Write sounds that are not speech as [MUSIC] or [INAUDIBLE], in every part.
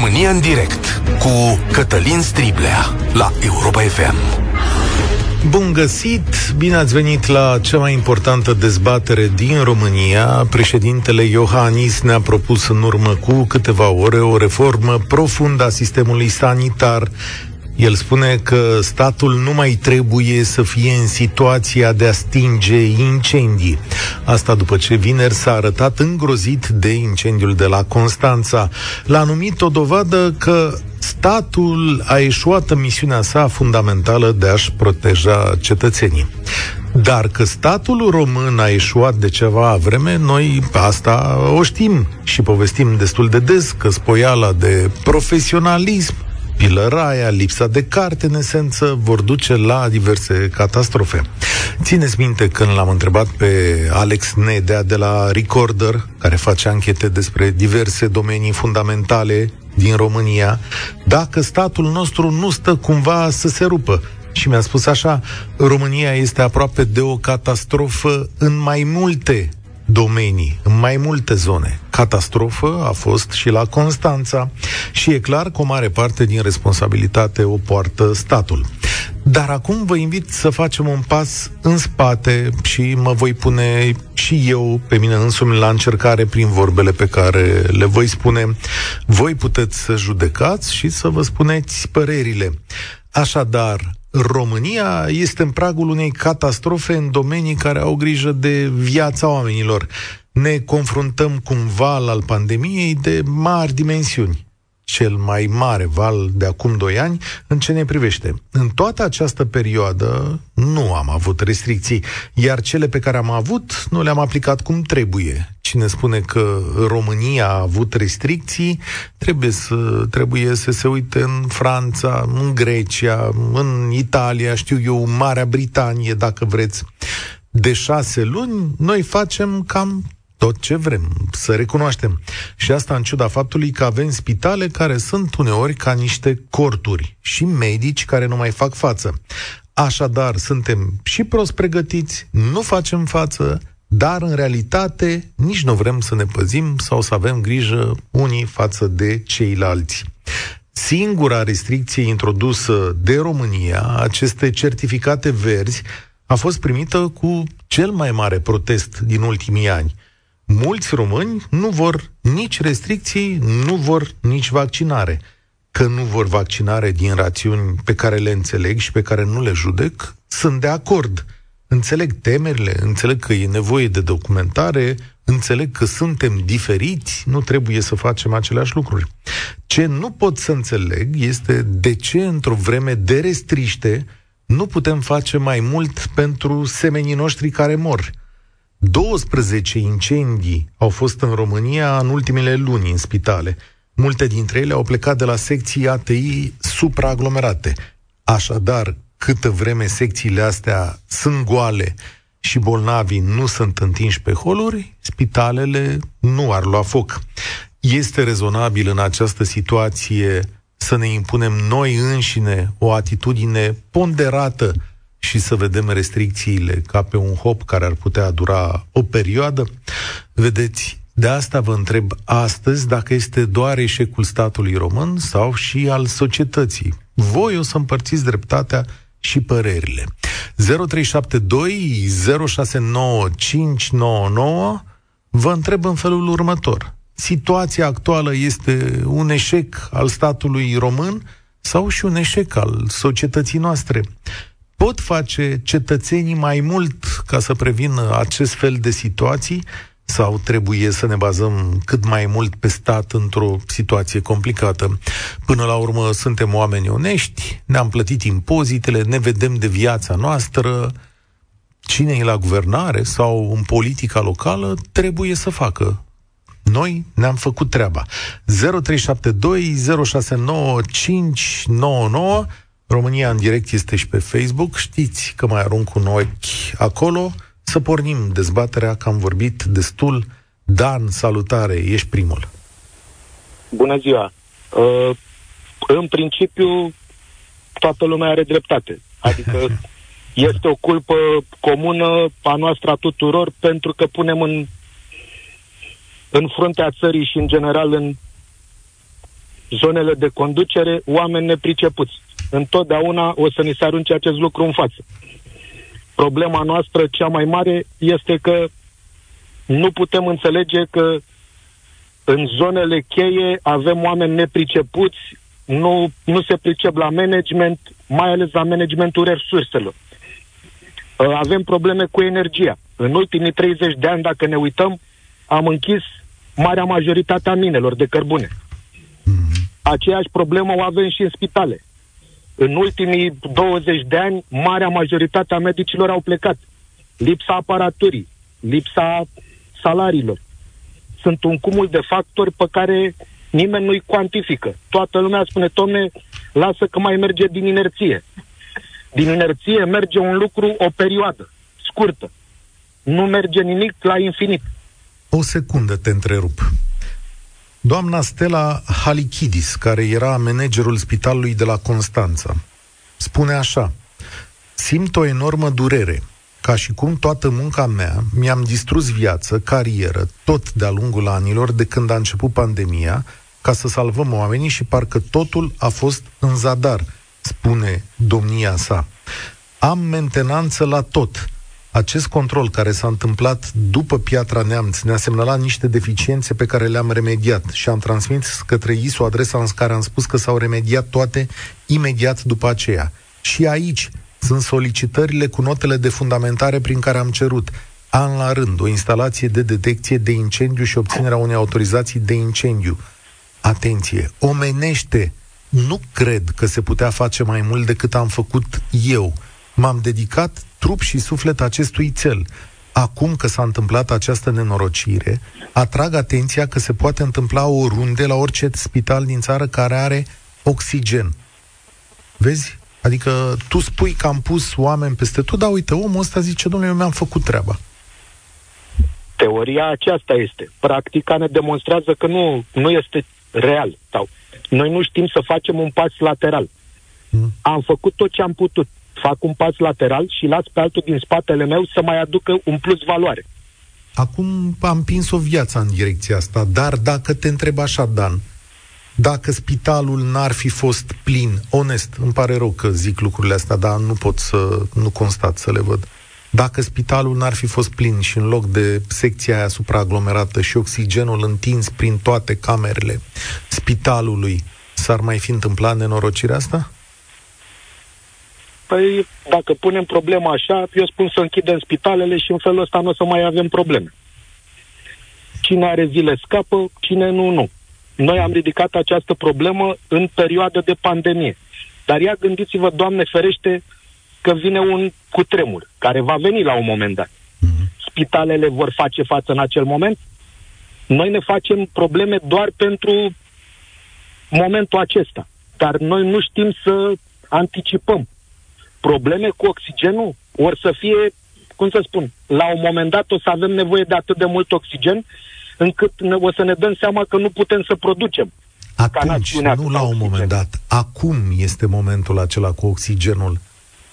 România în direct cu Cătălin Striblea la Europa FM. Bun găsit! Bine ați venit la cea mai importantă dezbatere din România. Președintele Iohannis ne-a propus în urmă cu câteva ore o reformă profundă a sistemului sanitar el spune că statul nu mai trebuie să fie în situația de a stinge incendii. Asta după ce vineri s-a arătat îngrozit de incendiul de la Constanța. L-a numit o dovadă că statul a eșuat în misiunea sa fundamentală de a-și proteja cetățenii. Dar că statul român a eșuat de ceva vreme, noi asta o știm și povestim destul de des, că spoiala de profesionalism pilăraia, lipsa de carte, în esență, vor duce la diverse catastrofe. Țineți minte când l-am întrebat pe Alex Nedea de la Recorder, care face anchete despre diverse domenii fundamentale din România, dacă statul nostru nu stă cumva să se rupă. Și mi-a spus așa, România este aproape de o catastrofă în mai multe domenii, în mai multe zone. Catastrofă a fost și la Constanța și e clar că o mare parte din responsabilitate o poartă statul. Dar acum vă invit să facem un pas în spate și mă voi pune și eu pe mine însumi la încercare prin vorbele pe care le voi spune. Voi puteți să judecați și să vă spuneți părerile. Așadar, România este în pragul unei catastrofe în domenii care au grijă de viața oamenilor. Ne confruntăm cu un val al pandemiei de mari dimensiuni cel mai mare val de acum doi ani în ce ne privește. În toată această perioadă nu am avut restricții, iar cele pe care am avut nu le-am aplicat cum trebuie. Cine spune că România a avut restricții, trebuie să, trebuie să se uite în Franța, în Grecia, în Italia, știu eu, Marea Britanie, dacă vreți. De șase luni, noi facem cam tot ce vrem, să recunoaștem. Și asta în ciuda faptului că avem spitale care sunt uneori ca niște corturi și medici care nu mai fac față. Așadar, suntem și prost pregătiți, nu facem față, dar în realitate nici nu vrem să ne păzim sau să avem grijă unii față de ceilalți. Singura restricție introdusă de România, aceste certificate verzi, a fost primită cu cel mai mare protest din ultimii ani – mulți români nu vor nici restricții, nu vor nici vaccinare. Că nu vor vaccinare din rațiuni pe care le înțeleg și pe care nu le judec, sunt de acord. Înțeleg temerile, înțeleg că e nevoie de documentare, înțeleg că suntem diferiți, nu trebuie să facem aceleași lucruri. Ce nu pot să înțeleg este de ce într-o vreme de restriște nu putem face mai mult pentru semenii noștri care mor. 12 incendii au fost în România în ultimele luni în spitale. Multe dintre ele au plecat de la secții ATI supraaglomerate. Așadar, câtă vreme secțiile astea sunt goale și bolnavii nu sunt întinși pe holuri, spitalele nu ar lua foc. Este rezonabil în această situație să ne impunem noi înșine o atitudine ponderată și să vedem restricțiile ca pe un hop care ar putea dura o perioadă? Vedeți, de asta vă întreb astăzi dacă este doar eșecul statului român sau și al societății. Voi o să împărțiți dreptatea și părerile. 0372 069599 vă întreb în felul următor. Situația actuală este un eșec al statului român sau și un eșec al societății noastre? Pot face cetățenii mai mult ca să prevină acest fel de situații sau trebuie să ne bazăm cât mai mult pe stat într-o situație complicată? Până la urmă suntem oameni onești, ne-am plătit impozitele, ne vedem de viața noastră, cine e la guvernare sau în politica locală trebuie să facă. Noi ne-am făcut treaba. 0372 069 599 România în direct este și pe Facebook. Știți că mai arunc un ochi acolo. Să pornim dezbaterea, că am vorbit destul. Dan, salutare, ești primul. Bună ziua! Uh, în principiu, toată lumea are dreptate. Adică [LAUGHS] este o culpă comună a noastră a tuturor pentru că punem în, în fruntea țării și în general în zonele de conducere oameni nepricepuți. Întotdeauna o să ni se arunce acest lucru în față. Problema noastră cea mai mare este că nu putem înțelege că în zonele cheie avem oameni nepricepuți, nu, nu se pricep la management, mai ales la managementul resurselor. Uh, avem probleme cu energia. În ultimii 30 de ani, dacă ne uităm, am închis marea majoritate a minelor de cărbune. Mm-hmm. Aceeași problemă o avem și în spitale. În ultimii 20 de ani, marea majoritate a medicilor au plecat. Lipsa aparaturii, lipsa salariilor. Sunt un cumul de factori pe care nimeni nu-i cuantifică. Toată lumea spune, tomne, lasă că mai merge din inerție. Din inerție merge un lucru o perioadă scurtă. Nu merge nimic la infinit. O secundă te întrerup. Doamna Stella Halikidis, care era managerul spitalului de la Constanța, spune așa, simt o enormă durere, ca și cum toată munca mea mi-am distrus viață, carieră, tot de-a lungul anilor de când a început pandemia, ca să salvăm oamenii și parcă totul a fost în zadar, spune domnia sa. Am mentenanță la tot, acest control care s-a întâmplat după Piatra Neamț ne-a semnalat niște deficiențe pe care le-am remediat și am transmis către ISU adresa în care am spus că s-au remediat toate imediat după aceea. Și aici sunt solicitările cu notele de fundamentare prin care am cerut an la rând o instalație de detecție de incendiu și obținerea unei autorizații de incendiu. Atenție, omenește, nu cred că se putea face mai mult decât am făcut eu. M-am dedicat trup și suflet acestui cel. Acum că s-a întâmplat această nenorocire, atrag atenția că se poate întâmpla oriunde, la orice spital din țară care are oxigen. Vezi? Adică tu spui că am pus oameni peste tot, dar uite, omul ăsta zice, domnule, eu mi-am făcut treaba. Teoria aceasta este. Practica ne demonstrează că nu, nu este real. Sau noi nu știm să facem un pas lateral. Hmm. Am făcut tot ce am putut fac un pas lateral și las pe altul din spatele meu să mai aducă un plus valoare. Acum am pins o viață în direcția asta, dar dacă te întreb așa, Dan, dacă spitalul n-ar fi fost plin, onest, îmi pare rău că zic lucrurile astea, dar nu pot să, nu constat să le văd. Dacă spitalul n-ar fi fost plin și în loc de secția aia supraaglomerată și oxigenul întins prin toate camerele spitalului, s-ar mai fi întâmplat nenorocirea asta? Păi, dacă punem problema așa, eu spun să închidem spitalele și în felul ăsta nu o să mai avem probleme. Cine are zile scapă, cine nu, nu. Noi am ridicat această problemă în perioada de pandemie. Dar ia gândiți-vă, Doamne ferește, că vine un cutremur, care va veni la un moment dat. Mhm. Spitalele vor face față în acel moment? Noi ne facem probleme doar pentru momentul acesta. Dar noi nu știm să anticipăm probleme cu oxigenul, ori să fie, cum să spun, la un moment dat o să avem nevoie de atât de mult oxigen încât ne, o să ne dăm seama că nu putem să producem. Atunci, nu la un moment dat. Acum este momentul acela cu oxigenul.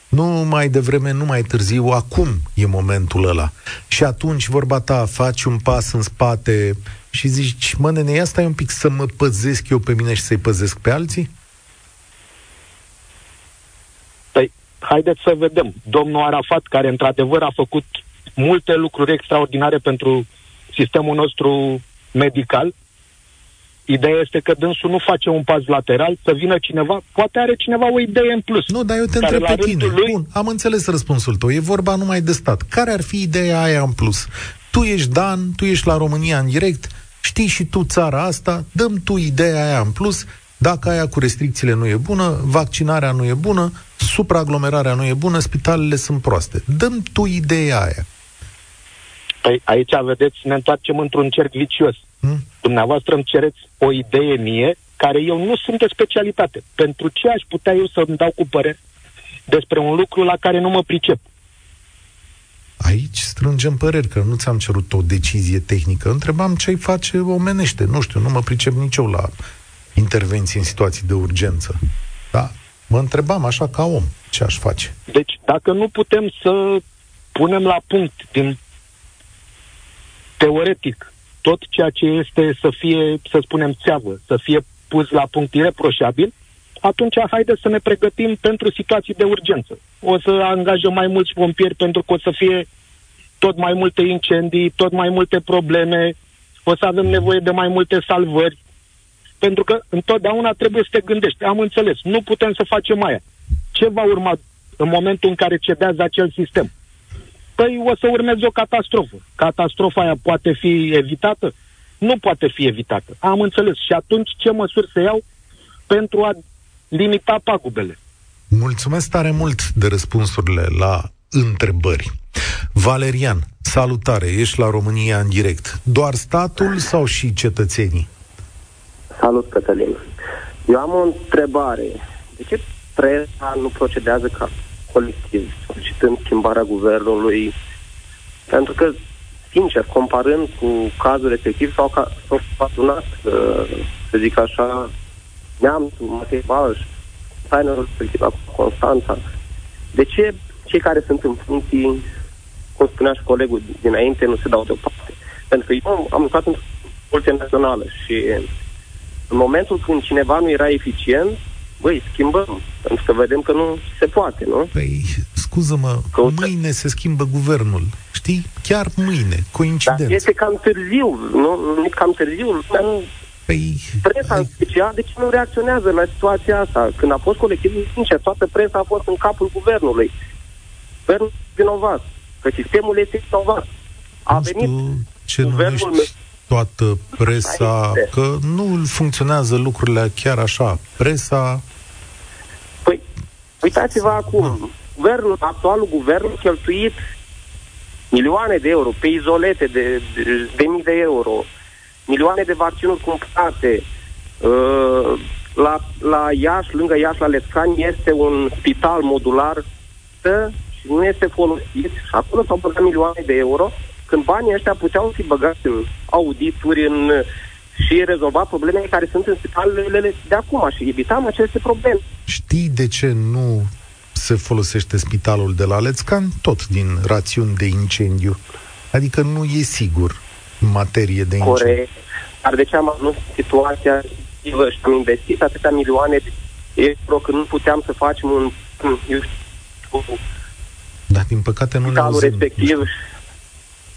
Nu mai devreme, nu mai târziu, acum e momentul ăla. Și atunci, vorba ta, faci un pas în spate și zici, mă, nene, ia stai un pic să mă păzesc eu pe mine și să-i păzesc pe alții? Haideți să vedem. Domnul Arafat, care într-adevăr a făcut multe lucruri extraordinare pentru sistemul nostru medical, Ideea este că dânsul nu face un pas lateral, să vină cineva, poate are cineva o idee în plus. Nu, dar eu te întreb pe tine. Lui... Bun, am înțeles răspunsul tău. E vorba numai de stat. Care ar fi ideea aia în plus? Tu ești Dan, tu ești la România în direct, știi și tu țara asta, dăm tu ideea aia în plus, dacă aia cu restricțiile nu e bună, vaccinarea nu e bună, supraaglomerarea nu e bună, spitalele sunt proaste. Dăm tu ideea aia. Păi aici, vedeți, ne întoarcem într-un cerc vicios. Hmm? Dumneavoastră îmi cereți o idee mie, care eu nu sunt de specialitate. Pentru ce aș putea eu să-mi dau cu părere despre un lucru la care nu mă pricep? Aici strângem păreri, că nu ți-am cerut o decizie tehnică. Întrebam ce-i face omenește. Nu știu, nu mă pricep nici eu la intervenții în situații de urgență. Da, mă întrebam așa ca om ce aș face. Deci, dacă nu putem să punem la punct din teoretic tot ceea ce este să fie, să spunem, țeavă, să fie pus la punct ireproșabil, atunci haideți să ne pregătim pentru situații de urgență. O să angajăm mai mulți pompieri pentru că o să fie tot mai multe incendii, tot mai multe probleme, o să avem nevoie de mai multe salvări, pentru că întotdeauna trebuie să te gândești. Am înțeles, nu putem să facem aia. Ce va urma în momentul în care cedează acel sistem? Păi o să urmeze o catastrofă. Catastrofa aia poate fi evitată? Nu poate fi evitată. Am înțeles. Și atunci ce măsuri se iau pentru a limita pagubele? Mulțumesc tare mult de răspunsurile la întrebări. Valerian, salutare, ești la România în direct. Doar statul sau și cetățenii? Salut, Cătălin. Eu am o întrebare. De ce presa nu procedează ca colectiv, solicitând schimbarea guvernului? Pentru că, sincer, comparând cu cazul respectiv, sau ca, s-au adunat, să zic așa, neamțul, Matei Balș, Steinerul respectiv cu Constanța. De ce cei care sunt în funcții, cum spunea și colegul dinainte, nu se dau deoparte? Pentru că eu am lucrat într-o multinațională și în momentul când cineva nu era eficient, băi, schimbăm, pentru că vedem că nu se poate, nu? Păi, scuză-mă, că mâine se schimbă guvernul, știi? Chiar mâine, coincidență. Dar este cam târziu, nu? Nu cam târziu, nu... Păi, presa în special, de ce nu reacționează la situația asta? Când a fost colectivul, sincer, toată presa a fost în capul guvernului. Guvernul vinovat, că sistemul este vinovat. A venit ce guvernul numești toată presa, că nu funcționează lucrurile chiar așa. Presa... Păi, uitați-vă acum, guvernul, actualul guvern a cheltuit milioane de euro pe izolete de, de, de mii de euro, milioane de vaccinuri cumpărate. Uh, la, la Iași, lângă Iași, la Lescani, este un spital modular stă și nu este folosit. Și acolo s-au băgat milioane de euro când banii ăștia puteau fi băgați în audituri în, și rezolva problemele care sunt în spitalele de acum și evitam aceste probleme. Știi de ce nu se folosește spitalul de la Lețcan? Tot din rațiuni de incendiu. Adică nu e sigur în materie de incendiu. Corect. Dar de ce am avut situația și am investit atâtea milioane de euro că nu puteam să facem un, eu știu, da, din păcate nu ne auzim. respectiv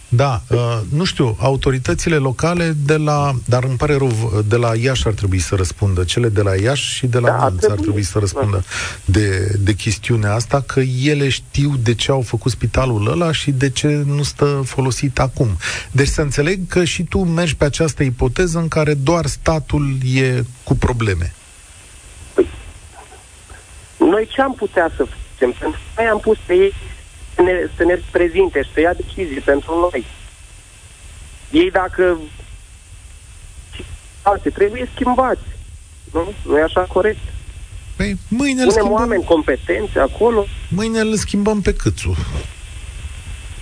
da, uh, nu știu, autoritățile locale de la, dar îmi pare rău, de la Iași ar trebui să răspundă, cele de la Iași și de la da, Neamț ar trebui să răspundă de, de chestiunea asta, că ele știu de ce au făcut spitalul ăla și de ce nu stă folosit acum. Deci să înțeleg că și tu mergi pe această ipoteză în care doar statul e cu probleme. Noi ce am putea să facem? Pentru că noi am pus pe ei să ne, să ne prezinte și să ia decizii pentru noi. Ei dacă alții trebuie schimbați. Nu? Nu e așa corect. Păi mâine Punem schimbăm... oameni competenți acolo. Mâine îl schimbăm pe câțu.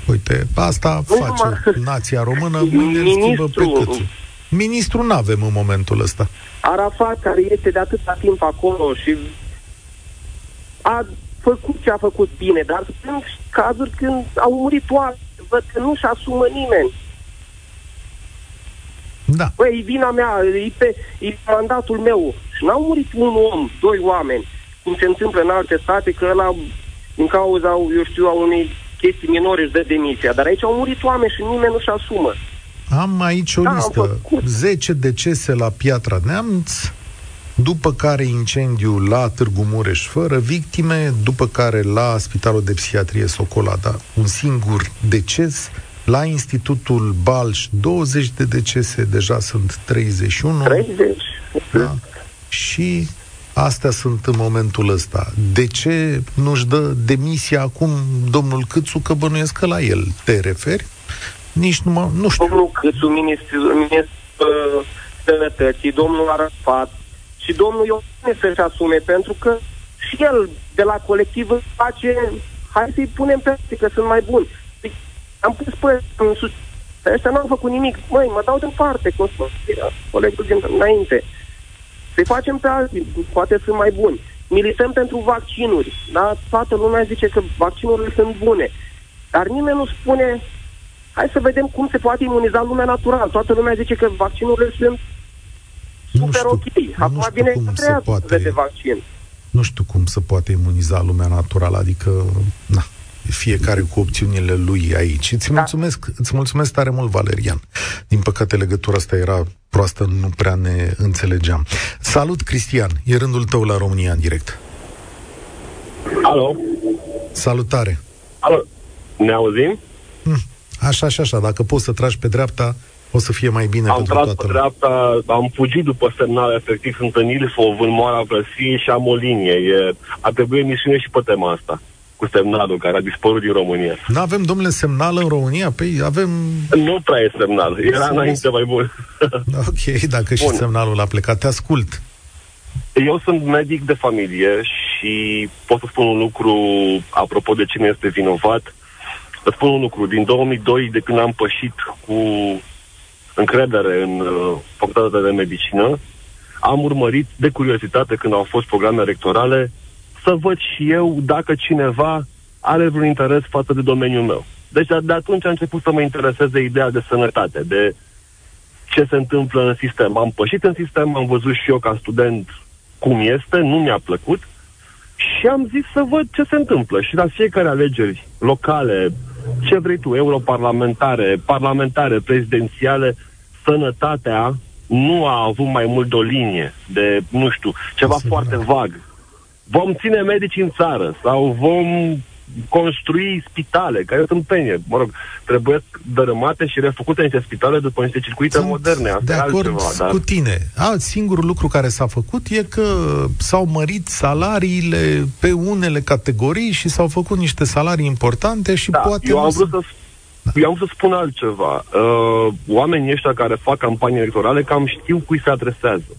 Uite, asta nu face numai... nația română, mâine îl schimbăm pe câțu. Ministru nu avem în momentul ăsta. Arafat, care este de atâta timp acolo și a făcut ce a făcut bine, dar sunt cazuri când au murit oameni, văd că nu-și asumă nimeni. Da. Păi, e vina mea, e, pe, e mandatul meu. Și n-au murit un om, doi oameni, cum se întâmplă în alte state, că ăla, din cauza, eu știu, a unei chestii minore își dă demisia. Dar aici au murit oameni și nimeni nu-și asumă. Am aici o da, listă. 10 decese la Piatra Neamț, după care incendiu la Târgu Mureș fără victime, după care la Spitalul de Psihiatrie Socolada un singur deces, la Institutul Balș 20 de decese, deja sunt 31. 30? Da. Și astea sunt în momentul ăsta. De ce nu-și dă demisia acum domnul Câțu, că bănuiesc că la el te referi? Nici nu, mă, nu știu. Domnul Câțu, ministru, ministru uh, sănătății, domnul Arafat, și domnul Ioane să-și asume, pentru că și el de la colectiv îți face, hai să-i punem pe că sunt mai buni. Deci, am pus pe în sus, ăștia n-au făcut nimic. Măi, mă dau deoparte, cum spun colegul din înainte. Să-i facem pe alții, poate sunt mai buni. Milităm pentru vaccinuri, da? Toată lumea zice că vaccinurile sunt bune. Dar nimeni nu spune, hai să vedem cum se poate imuniza lumea natural. Toată lumea zice că vaccinurile sunt nu super știu, ok. Acum știu vine cum se treia poate- de vaccin. Nu știu cum se poate imuniza lumea naturală, adică, na, fiecare cu opțiunile lui aici. Îți Da. mulțumesc, îți mulțumesc tare mult, Valerian. Din păcate, legătura asta era proastă, nu prea ne înțelegeam. Salut, Cristian, e rândul tău la România în direct. Alo? Salutare! Alo? Ne auzim? Hm, Așa și așa, dacă poți să tragi pe dreapta, o să fie mai bine am pentru tras toată pe lumea. dreapta, am fugit după semnal, efectiv sunt în Ilfov, în Moara Vlăsiei și am o linie. E, a trebuit emisiune și pe tema asta, cu semnalul care a dispărut din România. Nu avem, domnule, semnal în România? Păi avem... Nu prea e semnal, era Să înainte mai bun. Ok, dacă și Bun. semnalul a plecat, te ascult. Eu sunt medic de familie și pot să spun un lucru apropo de cine este vinovat. Să spun un lucru. Din 2002, de când am pășit cu încredere în uh, facultatea de medicină, am urmărit de curiozitate când au fost programe electorale să văd și eu dacă cineva are vreun interes față de domeniul meu. Deci de, de atunci a început să mă intereseze ideea de sănătate, de ce se întâmplă în sistem. Am pășit în sistem, am văzut și eu ca student cum este, nu mi-a plăcut și am zis să văd ce se întâmplă. Și la fiecare alegeri locale, ce vrei tu, europarlamentare, parlamentare, prezidențiale, sănătatea nu a avut mai mult de o linie, de, nu știu, ceva Asta e foarte adevărat. vag. Vom ține medici în țară sau vom construi spitale, care sunt tâmpenie. Mă rog, trebuie dărâmate și refăcute niște spitale după niște circuite Sunt moderne. Asta de e acord altceva, dar... cu tine. A, singurul lucru care s-a făcut e că s-au mărit salariile pe unele categorii și s-au făcut niște salarii importante și Da, poate... eu nu am se- vrut să eu am vrut să spun altceva. Uh, oamenii ăștia care fac campanii electorale cam știu cui se adresează.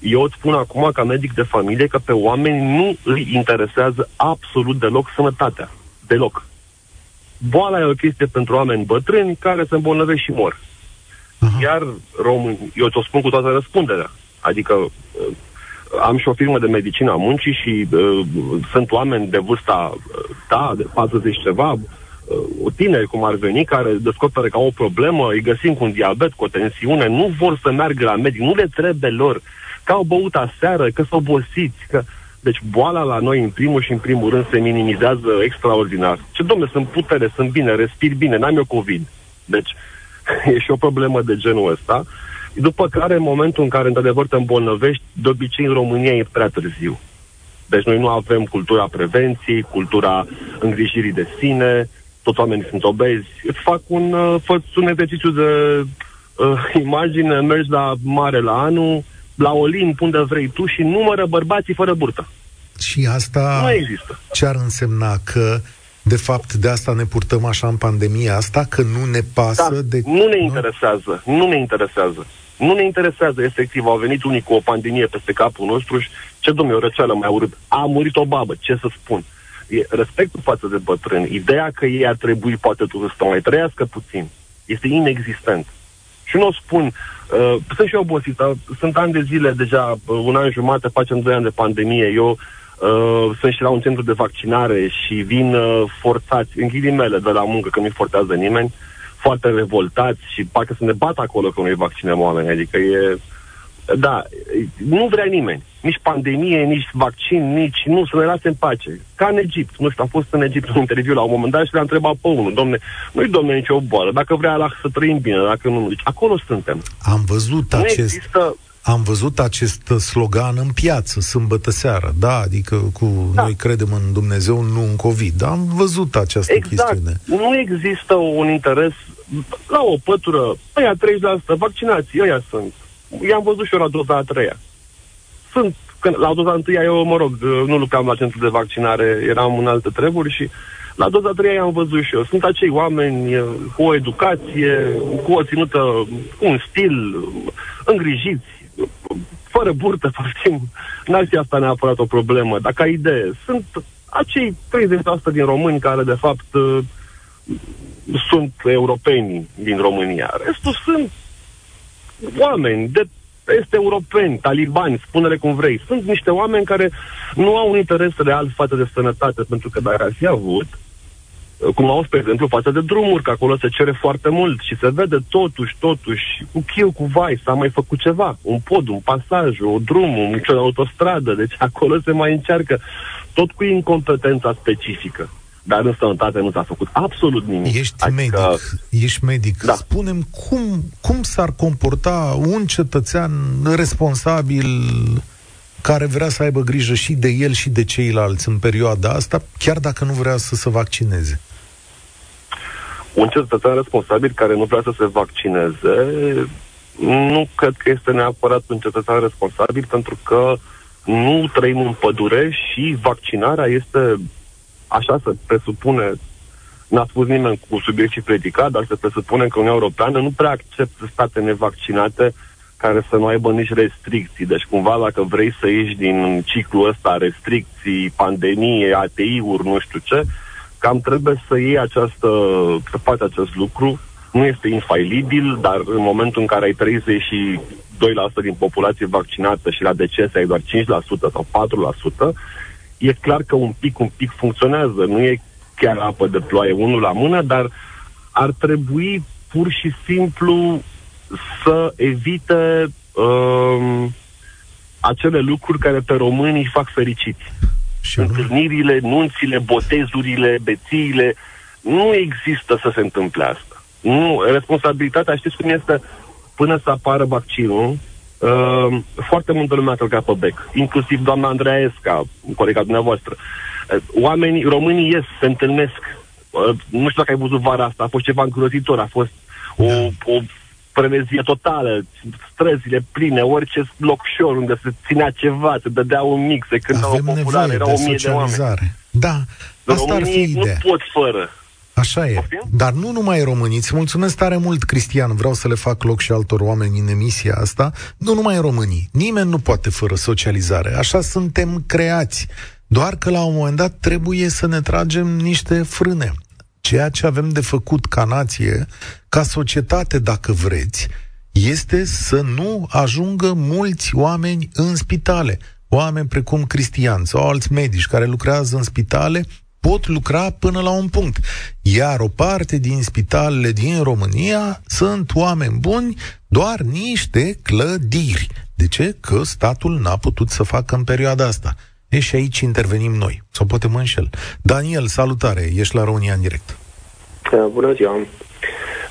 Eu îți spun acum, ca medic de familie, că pe oameni nu îi interesează absolut deloc sănătatea. Deloc. Boala e o chestie pentru oameni bătrâni care se îmbolnăvesc și mor. Aha. Iar român, eu ți-o spun cu toată răspunderea. Adică uh, am și o firmă de medicină a muncii și uh, sunt oameni de vârsta uh, ta, de 40 ceva, uh, tineri cum ar veni, care descoperă că au o problemă, îi găsim cu un diabet, cu o tensiune, nu vor să meargă la medic, nu le trebuie lor, că au băut aseară, că sunt obosiți, că... Deci boala la noi, în primul și în primul rând, se minimizează extraordinar. Ce, domne, sunt putere, sunt bine, respir bine, n-am eu COVID. Deci, [LAUGHS] e și o problemă de genul ăsta. După care, în momentul în care, într-adevăr, te îmbolnăvești, de obicei, în România e prea târziu. Deci noi nu avem cultura prevenției, cultura îngrijirii de sine, toți oamenii sunt obezi. Îți fac un, uh, fă un exercițiu de uh, imagine, mergi la mare la anul, la Olimp, unde vrei tu și numără bărbații fără burtă. Și asta Nu există. ce ar însemna că de fapt, de asta ne purtăm așa în pandemia asta, că nu ne pasă Da, de... nu ne interesează, nu ne interesează. Nu ne interesează, efectiv, au venit unii cu o pandemie peste capul nostru și ce domnule, o răceală mai urât. A murit o babă, ce să spun. E respectul față de bătrâni, ideea că ei ar trebui poate totuși să mai trăiască puțin, este inexistent. Și nu o spun, uh, sunt și eu obosit, uh, sunt ani de zile deja, uh, un an jumate, facem doi ani de pandemie, eu uh, sunt și la un centru de vaccinare și vin uh, forțați, în ghilimele, de la muncă, că nu-i forțează nimeni, foarte revoltați și parcă să ne bat acolo că nu-i vaccinăm oameni, adică e... Da, nu vrea nimeni. Nici pandemie, nici vaccin, nici... Nu, să ne lase în pace. Ca în Egipt. Nu știu, am fost în Egipt în interviu la un moment dat și le-am întrebat pe unul. Domne, nu-i domne nicio boală. Dacă vrea la să trăim bine, dacă nu... Deci acolo suntem. Am văzut Nu acest... există... Am văzut acest slogan în piață, sâmbătă seară, da, adică cu Da. noi credem în Dumnezeu, nu în COVID. Am văzut această Exact. chestiune. Nu există un interes la o pătură. Ăia 30%, vaccinați, ăia sunt. I-am văzut și eu la doza a treia. Sunt, când, la doza a întâia eu, mă rog, nu lucram la centru de vaccinare, eram în alte treburi și la doza a treia i-am văzut și eu. Sunt acei oameni eh, cu o educație, cu o ținută, cu un stil, îngrijiți, fără burtă, [LAUGHS] poftim. N-ar fi asta neapărat o problemă. Dar ca idee, sunt acei 30% din români care, de fapt, eh, sunt europeni din România. Restul sunt oameni de este europeni, talibani, spune-le cum vrei. Sunt niște oameni care nu au un interes real față de sănătate, pentru că dacă ar fi avut, cum au, spre exemplu, față de drumuri, că acolo se cere foarte mult și se vede totuși, totuși, cu chiu, cu vai, s-a mai făcut ceva, un pod, un pasaj, o drum, un, o autostradă, deci acolo se mai încearcă, tot cu incompetența specifică. Dar în sănătate nu s-a făcut absolut nimic. Ești adică... medic, ești medic. Da. Spunem cum, cum s-ar comporta un cetățean responsabil care vrea să aibă grijă și de el și de ceilalți în perioada asta, chiar dacă nu vrea să se vaccineze? Un cetățean responsabil care nu vrea să se vaccineze, nu cred că este neapărat un cetățean responsabil, pentru că nu trăim în pădure și vaccinarea este, așa se presupune, n-a spus nimeni cu subiect predicat, dar se presupune că Uniunea Europeană nu prea acceptă state nevaccinate uh, care să nu aibă nici restricții. Deci, cumva, dacă vrei să ieși din ciclul ăsta, restricții, pandemie, ATI-uri, nu știu ce, cam trebuie să iei această, să faci acest lucru. Nu este infailibil, dar în momentul în care ai 32% din populație vaccinată și la decese ai doar 5% sau 4%, e clar că un pic, un pic funcționează. Nu e chiar apă de ploaie unul la mână, dar ar trebui pur și simplu să evite um, acele lucruri care pe românii fac fericiți. Și Întâlnirile, nunțile, botezurile, bețiile, nu există să se întâmple asta. Nu, responsabilitatea, știți cum este, până să apară vaccinul, uh, foarte multă lume a călcat pe bec, inclusiv doamna Andreesca, colega dumneavoastră. Uh, oamenii, românii ies, se întâlnesc. Uh, nu știu dacă ai văzut vara asta, a fost ceva îngrozitor, a fost o, o frenezie totală, străzile pline, orice locșor unde se ținea ceva, se dădea un mic, se cânta Avem o populară, erau o mie de oameni. Da, asta ar fi ideea. nu pot fără. Așa e. Dar nu numai româniți. Îți mulțumesc tare mult, Cristian. Vreau să le fac loc și altor oameni în emisia asta. Nu numai românii. Nimeni nu poate fără socializare. Așa suntem creați. Doar că la un moment dat trebuie să ne tragem niște frâne. Ceea ce avem de făcut ca nație, ca societate, dacă vreți, este să nu ajungă mulți oameni în spitale. Oameni precum Cristian sau alți medici care lucrează în spitale pot lucra până la un punct. Iar o parte din spitalele din România sunt oameni buni, doar niște clădiri. De ce? Că statul n-a putut să facă în perioada asta. E și aici intervenim noi. Sau poate mă înșel. Daniel, salutare, ești la România în direct. Bună ziua.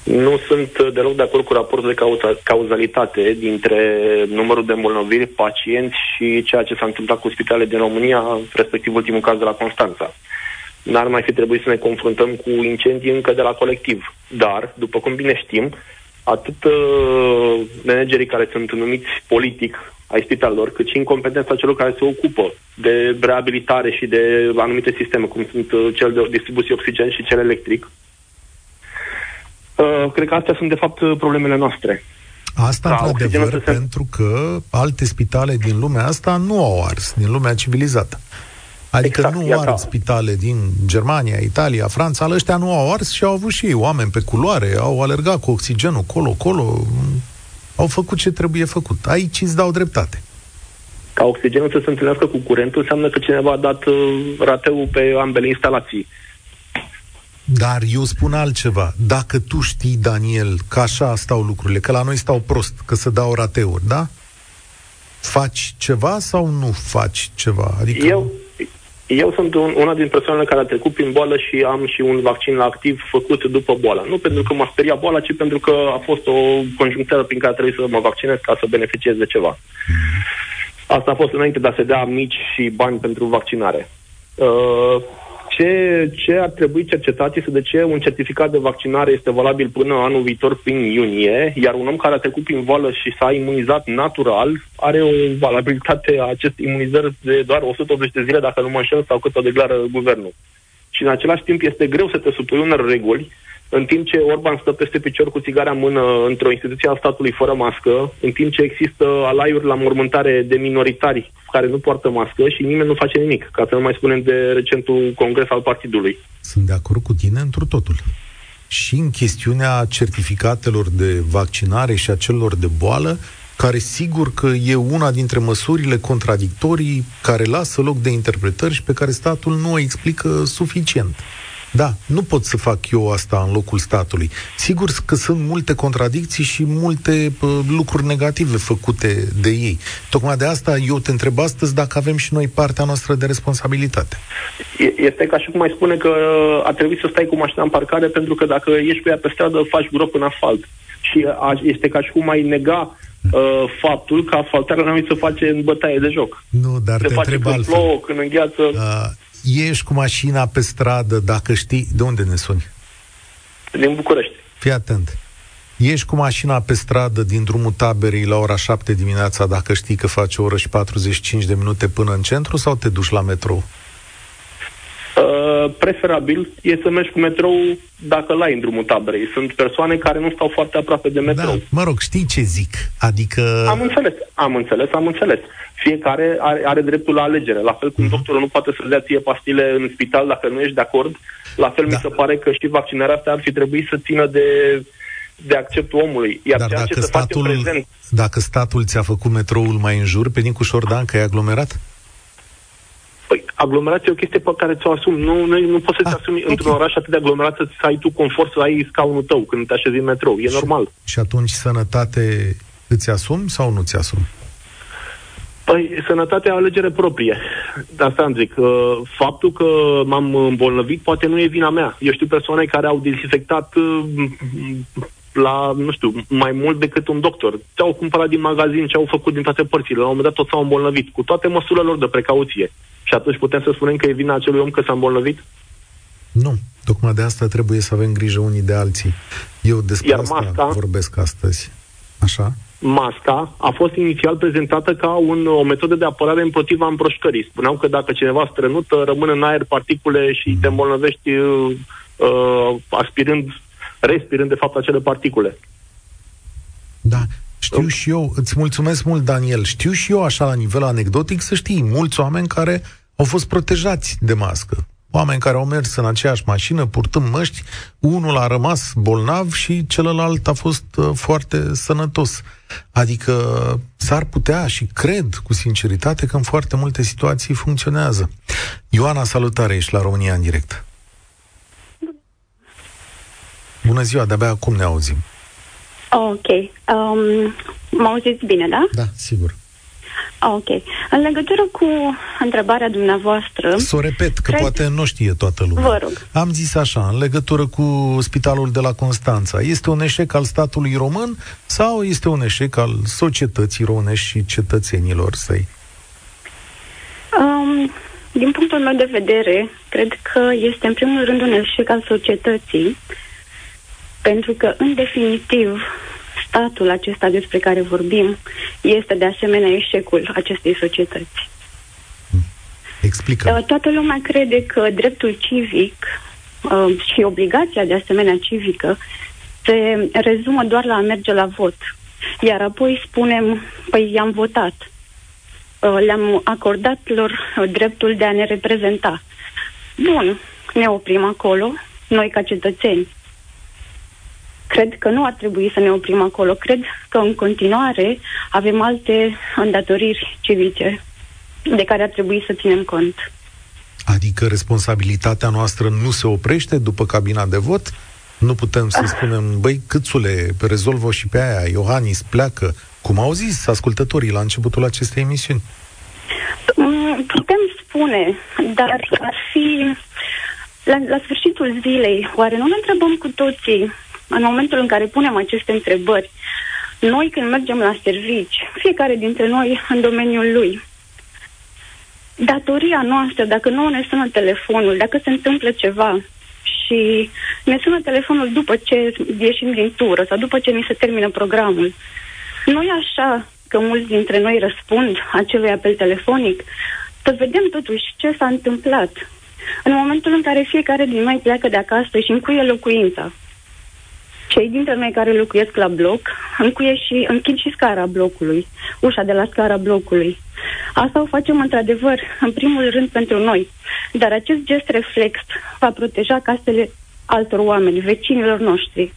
Nu sunt deloc de acord cu raportul de cauzalitate dintre numărul de îmbolnăviri, pacienți și ceea ce s-a întâmplat cu spitalele din România, respectiv ultimul caz de la Constanța. N-ar mai fi trebuit să ne confruntăm cu incendii încă de la colectiv. Dar, după cum bine știm, atât uh, managerii care sunt numiți politic ai spitalelor, cât și incompetența celor care se ocupă de reabilitare și de anumite sisteme, cum sunt uh, cel de distribuție oxigen și cel electric, uh, cred că astea sunt de fapt problemele noastre. Asta, da, într-adevăr, se... pentru că alte spitale din lumea asta nu au ars, din lumea civilizată. Adică exact, nu ard spitale din Germania, Italia, Franța, ale ăștia nu au ars și au avut și ei oameni pe culoare, au alergat cu oxigenul colo-colo, au făcut ce trebuie făcut. Aici îți dau dreptate. Ca oxigenul să se întâlnească cu curentul înseamnă că cineva a dat uh, rateul pe ambele instalații. Dar eu spun altceva. Dacă tu știi, Daniel, că așa stau lucrurile, că la noi stau prost, că se dau rateuri, da? Faci ceva sau nu faci ceva? Adică... Eu, eu sunt un, una din persoanele care a trecut prin boală și am și un vaccin activ făcut după boală. Nu pentru că m-a speriat boala, ci pentru că a fost o conjunctură prin care trebuie să mă vaccinez ca să beneficiez de ceva. Asta a fost înainte de a se dea mici și bani pentru vaccinare. Uh, ce, ce ar trebui cercetat este de ce un certificat de vaccinare este valabil până anul viitor prin iunie, iar un om care a trecut prin boală și s-a imunizat natural are o valabilitate a acest imunizări de doar 180 de zile, dacă nu mă înșel, sau cât o declară guvernul. Și în același timp este greu să te supui unor reguli în timp ce Orban stă peste picior cu țigara în mână într-o instituție a statului fără mască, în timp ce există alaiuri la mormântare de minoritari care nu poartă mască și nimeni nu face nimic, ca să nu mai spunem de recentul congres al partidului. Sunt de acord cu tine într totul. Și în chestiunea certificatelor de vaccinare și a celor de boală, care sigur că e una dintre măsurile contradictorii care lasă loc de interpretări și pe care statul nu o explică suficient. Da, nu pot să fac eu asta în locul statului. Sigur că sunt multe contradicții și multe uh, lucruri negative făcute de ei. Tocmai de asta eu te întreb astăzi dacă avem și noi partea noastră de responsabilitate. Este ca și cum mai spune că uh, ar trebui să stai cu mașina în parcare pentru că dacă ești cu ea pe stradă, faci grop în asfalt. Și uh, este ca și cum mai nega uh, faptul că asfaltarea nu se face în bătaie de joc. Nu, dar se te face întreb când altfel. plouă, când îngheață. Uh, ieși cu mașina pe stradă dacă știi... De unde ne suni? Din București. Fii atent. Ieși cu mașina pe stradă din drumul taberei la ora 7 dimineața dacă știi că faci o oră și 45 de minute până în centru sau te duci la metrou? Uh, preferabil e să mergi cu metrou dacă l-ai în drumul taberei. Sunt persoane care nu stau foarte aproape de metrou. Da, mă rog, știi ce zic? Adică... Am înțeles, am înțeles, am înțeles. Fiecare are, are dreptul la alegere. La fel cum Mhm. doctorul nu poate să-ți dea ție pastile în spital dacă nu ești de acord, la fel Da. mi se pare că și vaccinarea asta ar fi trebuit să țină de, de acceptul omului. Iar Dar ceea dacă ce se face statul, în prezent, dacă statul ți-a făcut metroul mai în jur, pe Nicu Șordan, că e aglomerat? Păi, aglomerația e o chestie pe care ți-o asumi. Nu, nu, nu poți să-ți Ah, asumi ok. într-un oraș atât de aglomerat să ai tu confort să ai scaunul tău când te așezi în metrou. E normal. Și atunci sănătate îți asumi sau nu ți asumi? Păi, sănătatea e o alegere proprie. De asta am zic. Uh, Faptul că m-am îmbolnăvit poate nu e vina mea. Eu știu persoane care au dezinfectat uh, la, nu știu, mai mult decât un doctor. Ce-au cumpărat din magazin, ce au făcut din toate părțile. La un moment dat tot s-au îmbolnăvit, cu toate măsurile lor de precauție. Și atunci putem să spunem că e vina acelui om că s-a îmbolnăvit? Nu. Tocmai de asta trebuie să avem grijă unii de alții. Eu despre Iar asta masca? vorbesc astăzi. Așa? Masca a fost inițial prezentată ca un, o metodă de apărare împotriva împroșcării. Spuneau că dacă cineva strănută, rămân în aer particule și te îmbolnăvești uh, uh, aspirând, respirând de fapt acele particule. Da. Știu și eu, îți mulțumesc mult, Daniel. Știu și eu, așa, la nivel anecdotic, să știi, mulți oameni care au fost protejați de mască. Oameni care au mers în aceeași mașină, purtând măști, unul a rămas bolnav și celălalt a fost uh, foarte sănătos. Adică s-ar putea și cred cu sinceritate că în foarte multe situații funcționează. Ioana, salutare, ești la România în direct. Bună ziua, de-abia acum ne auzim. Ok. Um, mă auziți bine, da? Da, sigur. Ok. În legătură cu întrebarea dumneavoastră, Să o repet, că Cred- poate nu știe toată lumea. Vă rog. Am zis așa, în legătură cu spitalul de la Constanța, este un eșec al statului român sau este un eșec al societății românești și cetățenilor săi? um, din punctul meu de vedere, cred că este în primul rând un eșec al societății, pentru că, în definitiv, statul acesta despre care vorbim este de asemenea eșecul acestei societăți. Explică. Uh, Toată lumea crede că dreptul civic uh, și obligația de asemenea civică se rezumă doar la a merge la vot. Iar apoi spunem, păi i-am votat. Uh, Le-am acordat lor uh, dreptul de a ne reprezenta. Bun, ne oprim acolo, noi ca cetățeni. Cred că nu ar trebui să ne oprim acolo. Cred că în continuare avem alte îndatoriri civice de care ar trebui să ținem cont. Adică responsabilitatea noastră nu se oprește după cabina de vot? Nu putem să spunem, băi, câțule, rezolvă și pe aia, Iohannis pleacă, cum au zis ascultătorii la începutul acestei emisiuni. Mm, Putem spune, dar ar fi la, la sfârșitul zilei, oare nu ne întrebăm cu toții, în momentul în care punem aceste întrebări, noi când mergem la servici, fiecare dintre noi în domeniul lui, datoria noastră, dacă nu ne sună telefonul, dacă se întâmplă ceva și ne sună telefonul după ce ieșim din tură sau după ce ni se termină programul, nu e așa că mulți dintre noi răspund acelui apel telefonic, să vedem totuși ce s-a întâmplat. În momentul în care fiecare din noi pleacă de acasă și încuie locuința, cei dintre noi care locuiesc la bloc încuie și închid și scara blocului, ușa de la scara blocului. Asta o facem într-adevăr, în primul rând pentru noi, dar acest gest reflex va proteja casele altor oameni, vecinilor noștri.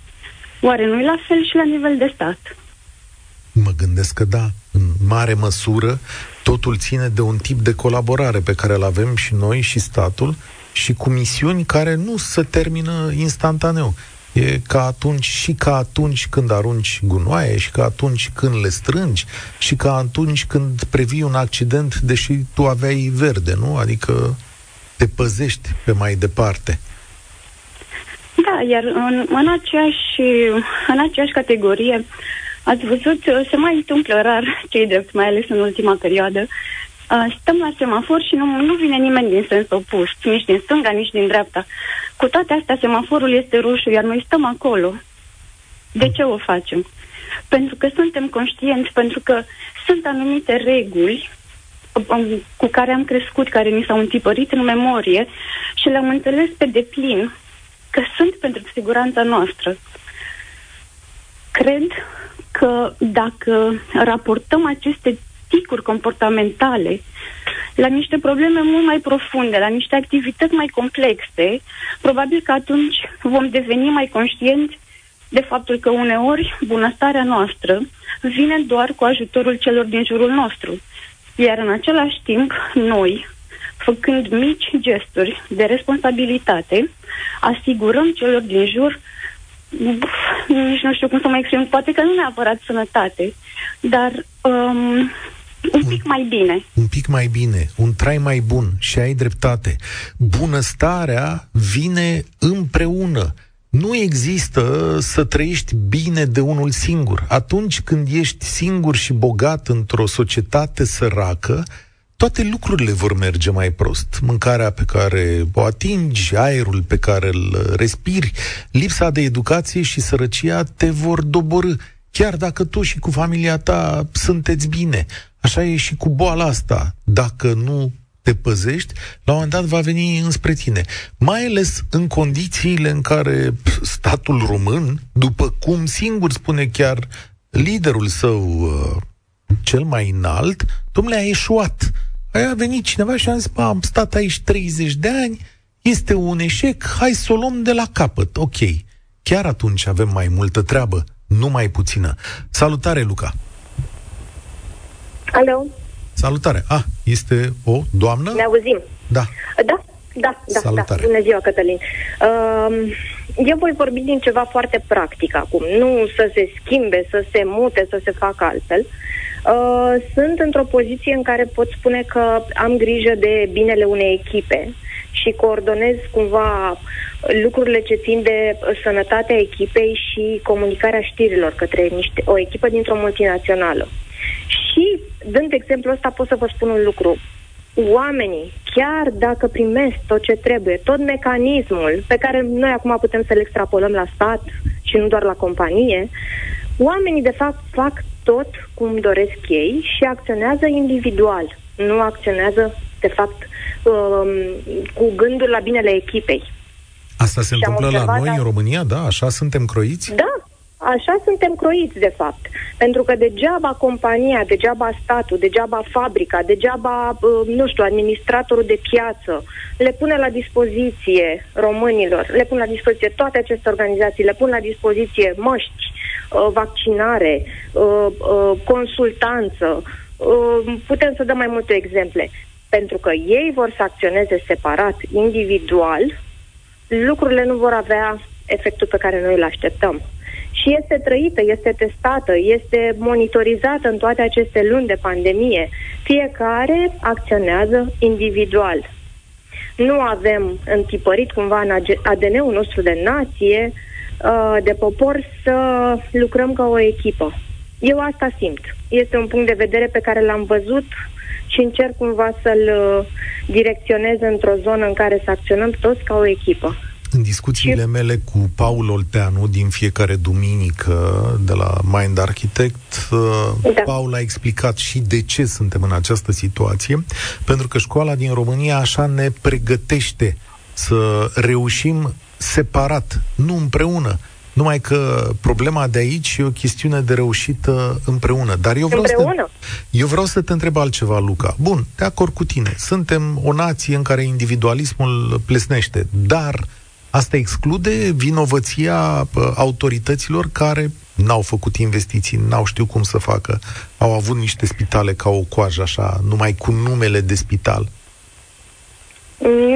Oare nu e la fel și la nivel de stat? Mă gândesc că da, în mare măsură, totul ține de un tip de colaborare pe care îl avem și noi și statul și cu misiuni care nu se termină instantaneu. E ca atunci și ca atunci când arunci gunoaie și ca atunci când le strângi și ca atunci când previi un accident deși tu aveai verde, nu? Adică te păzești pe mai departe. Da, iar în, în, aceeași, în aceeași categorie, ați văzut, se mai întâmplă rar, cei drept, mai ales în ultima perioadă, stăm la semafor și nu, nu vine nimeni din sens opus, nici din stânga, nici din dreapta. Cu toate astea, semaforul este roșu, iar noi stăm acolo. De ce o facem? Pentru că suntem conștienți, pentru că sunt anumite reguli um, cu care am crescut, care mi s-au întipărit în memorie și le-am înțeles pe deplin că sunt pentru siguranța noastră. Cred că dacă raportăm aceste ticuri comportamentale la niște probleme mult mai profunde, la niște activități mai complexe, probabil că atunci vom deveni mai conștienți de faptul că uneori bunăstarea noastră vine doar cu ajutorul celor din jurul nostru. Iar în același timp, noi, făcând mici gesturi de responsabilitate, asigurăm celor din jur nici nu știu cum să mă exprim, poate că nu neapărat sănătate, dar um, un pic mai bine. Un pic mai bine, un trai mai bun și ai dreptate. Bunăstarea vine împreună. Nu există să trăiești bine de unul singur. Atunci când ești singur și bogat într-o societate săracă, toate lucrurile vor merge mai prost. Mâncarea pe care o atingi, aerul pe care îl respiri, lipsa de educație și sărăcia te vor doborâ. Chiar dacă tu și cu familia ta sunteți bine, așa e și cu boala asta. Dacă nu te păzești, la un moment dat va veni înspre tine. Mai ales în condițiile în care statul român, după cum singur spune chiar liderul său uh, cel mai înalt, domnule, a eșuat. Aia a venit cineva și a zis, am stat aici 30 de ani, este un eșec, hai să o luăm de la capăt. Ok, chiar atunci avem mai multă treabă, nu mai puțină. Salutare, Luca! Alo! Salutare! Ah, este o doamnă? Ne auzim. Da. Da, da, da, Salutare. da. Bună ziua, Cătălin. Uh, eu voi vorbi din ceva foarte practic acum. Nu să se schimbe, să se mute, să se facă altfel. Uh, sunt într-o poziție în care pot spune că am grijă de binele unei echipe și coordonez cumva lucrurile ce țin de sănătatea echipei și comunicarea știrilor către niște, o echipă dintr-o multinațională. Și, dând exemplul ăsta, pot să vă spun un lucru. Oamenii, chiar dacă primesc tot ce trebuie, tot mecanismul pe care noi acum putem să-l extrapolăm la stat și nu doar la companie, oamenii, de fapt, fac tot cum doresc ei și acționează individual. Nu acționează, de fapt, um, cu gândul la binele echipei. Asta se și întâmplă la noi, în România, da? Așa suntem croiți? Da, Așa suntem croiți, de fapt. Pentru că degeaba compania, degeaba statul, degeaba fabrica, degeaba, uh, nu știu, administratorul de piață le pune la dispoziție românilor, le pun la dispoziție toate aceste organizații, le pun la dispoziție măști, uh, vaccinare, uh, consultanță, putem să dăm mai multe exemple. Pentru că ei vor să acționeze separat, individual, lucrurile nu vor avea efectul pe care noi îl așteptăm și este trăită, este testată, este monitorizată în toate aceste luni de pandemie. Fiecare acționează individual. Nu avem întipărit cumva în ADN-ul nostru de nație, uh, de popor, să lucrăm ca o echipă. Eu asta simt. Este un punct de vedere pe care l-am văzut și încerc cumva să-l uh, direcționez într-o zonă în care să acționăm toți ca o echipă. În discuțiile mele cu Paul Olteanu din fiecare duminică de la Mind Architect, uh, da. Paul a explicat și de ce suntem în această situație, pentru că școala din România așa ne pregătește să reușim separat, nu împreună. Numai că problema de aici e o chestiune de reușită împreună. Dar eu vreau, împreună. Să, eu vreau să te întreb altceva, Luca. Bun, de acord cu tine. Suntem o nație în care individualismul plesnește, dar Asta exclude vinovăția autorităților care n-au făcut investiții, n-au știut cum să facă, au avut niște spitale ca o coajă așa, numai cu numele de spital.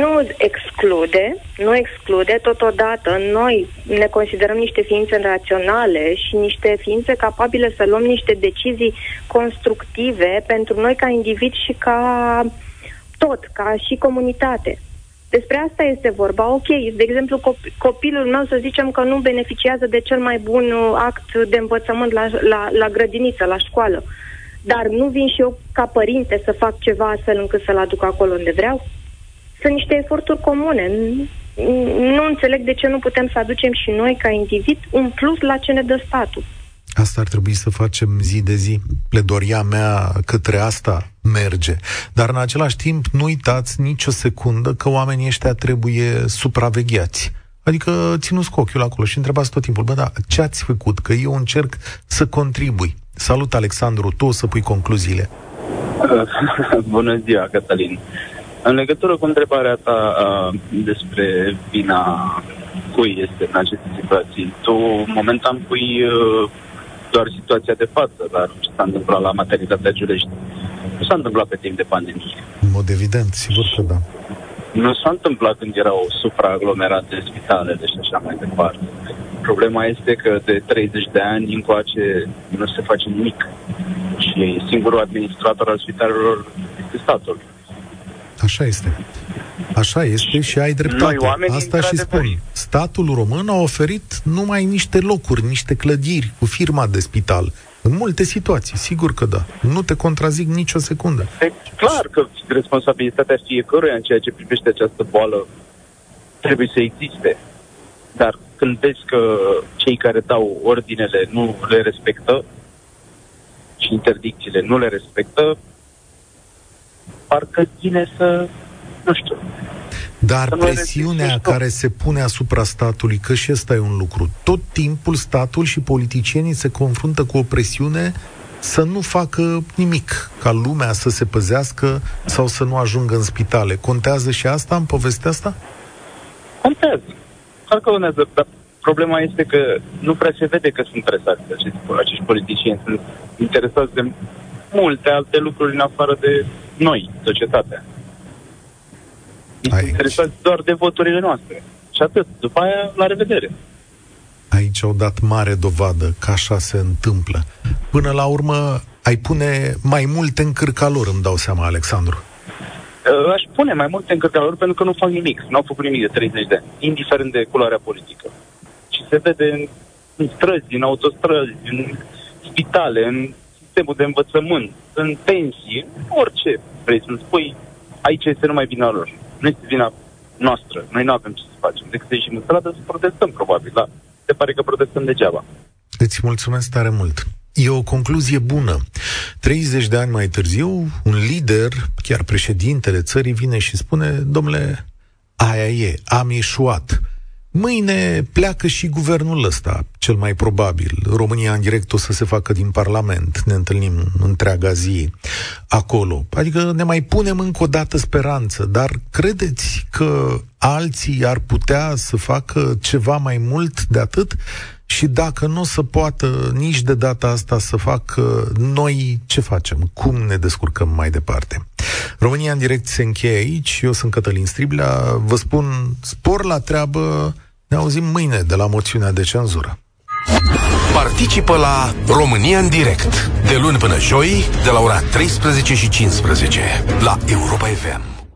Nu exclude, nu exclude, totodată noi ne considerăm niște ființe raționale și niște ființe capabile să luăm niște decizii constructive pentru noi ca individ și ca tot, ca și comunitate. Despre asta este vorba. Ok, de exemplu, copilul meu să zicem că nu beneficiază de cel mai bun act de învățământ la, la, la grădiniță, la școală. Dar nu vin și eu ca părinte să fac ceva astfel încât să-l aduc acolo unde vreau? Sunt niște eforturi comune. Nu înțeleg de ce nu putem să aducem și noi, ca individ, un plus la ce ne dă statul. Asta ar trebui să facem zi de zi. Pledoria mea către asta merge. Dar în același timp nu uitați nicio secundă că oamenii ăștia trebuie supravegheați. Adică ținuți cu ochiul acolo și întrebați tot timpul, bă, da, ce ați făcut? Că eu încerc să contribui. Salut, Alexandru, tu o să pui concluziile. [LAUGHS] Bună ziua, Cătălin. În legătură cu întrebarea ta uh, despre vina cui este în aceste situații, tu momentan pui uh, doar situația de față, dar ce s-a întâmplat la maternitatea Giulești nu s-a întâmplat pe timp de pandemie. În mod evident, sigur că da. Nu s-a întâmplat când erau supraaglomerate spitalele și așa mai departe. Problema este că de 30 de ani încoace nu se face nimic. Și singurul administrator al spitalelor este statul. Așa este. Așa este și ai dreptate. Noi, Asta și spun. Statul român a oferit numai niște locuri, niște clădiri cu firma de spital. În multe situații, sigur că da. Nu te contrazic nicio secundă. E clar că responsabilitatea fiecăruia în ceea ce privește această boală trebuie să existe. Dar când vezi că cei care dau ordinele nu le respectă și interdicțiile nu le respectă, parcă ține să, nu știu, dar presiunea care se pune asupra statului, că și ăsta e un lucru, tot timpul statul și politicienii se confruntă cu o presiune să nu facă nimic, ca lumea să se păzească sau să nu ajungă în spitale. Contează și asta în povestea asta? Contează. Clar că contează, dar problema este că nu prea se vede că sunt interesați acești, acești politicieni. Sunt interesați de multe alte lucruri în afară de noi, societatea. Sunt interesați doar de voturile noastre. Și atât. După aia, la revedere. Aici au dat mare dovadă că așa se întâmplă. Până la urmă, ai pune mai multe în cârca lor, îmi dau seama, Alexandru. Uh, aș pune mai multe în cârca lor pentru că nu fac nimic. Nu au făcut nimic de 30 de ani, indiferent de culoarea politică. Și se vede în, în străzi, în autostrăzi, în spitale, în sistemul de învățământ, în pensii, orice vrei să spui, aici este numai vina lor. Nu este vina noastră. Noi nu avem ce să facem decât să ieșim în stradă să protestăm, probabil, da? Se pare că protestăm degeaba. Îți mulțumesc tare mult. E o concluzie bună. 30 de ani mai târziu, un lider, chiar președintele țării, vine și spune, domnule, aia e, am ieșuat. Mâine pleacă și guvernul ăsta, cel mai probabil. România în direct o să se facă din Parlament. Ne întâlnim întreaga zi acolo. Adică ne mai punem încă o dată speranță, dar credeți că alții ar putea să facă ceva mai mult de atât? Și dacă nu o să poată nici de data asta să facă, noi ce facem? Cum ne descurcăm mai departe? România în direct se încheie aici. Eu sunt Cătălin Striblea. Vă spun spor la treabă. Ne auzim mâine de la moțiunea de cenzură. Participă la România în direct de luni până joi de la ora 13 și 15 la Europa FM.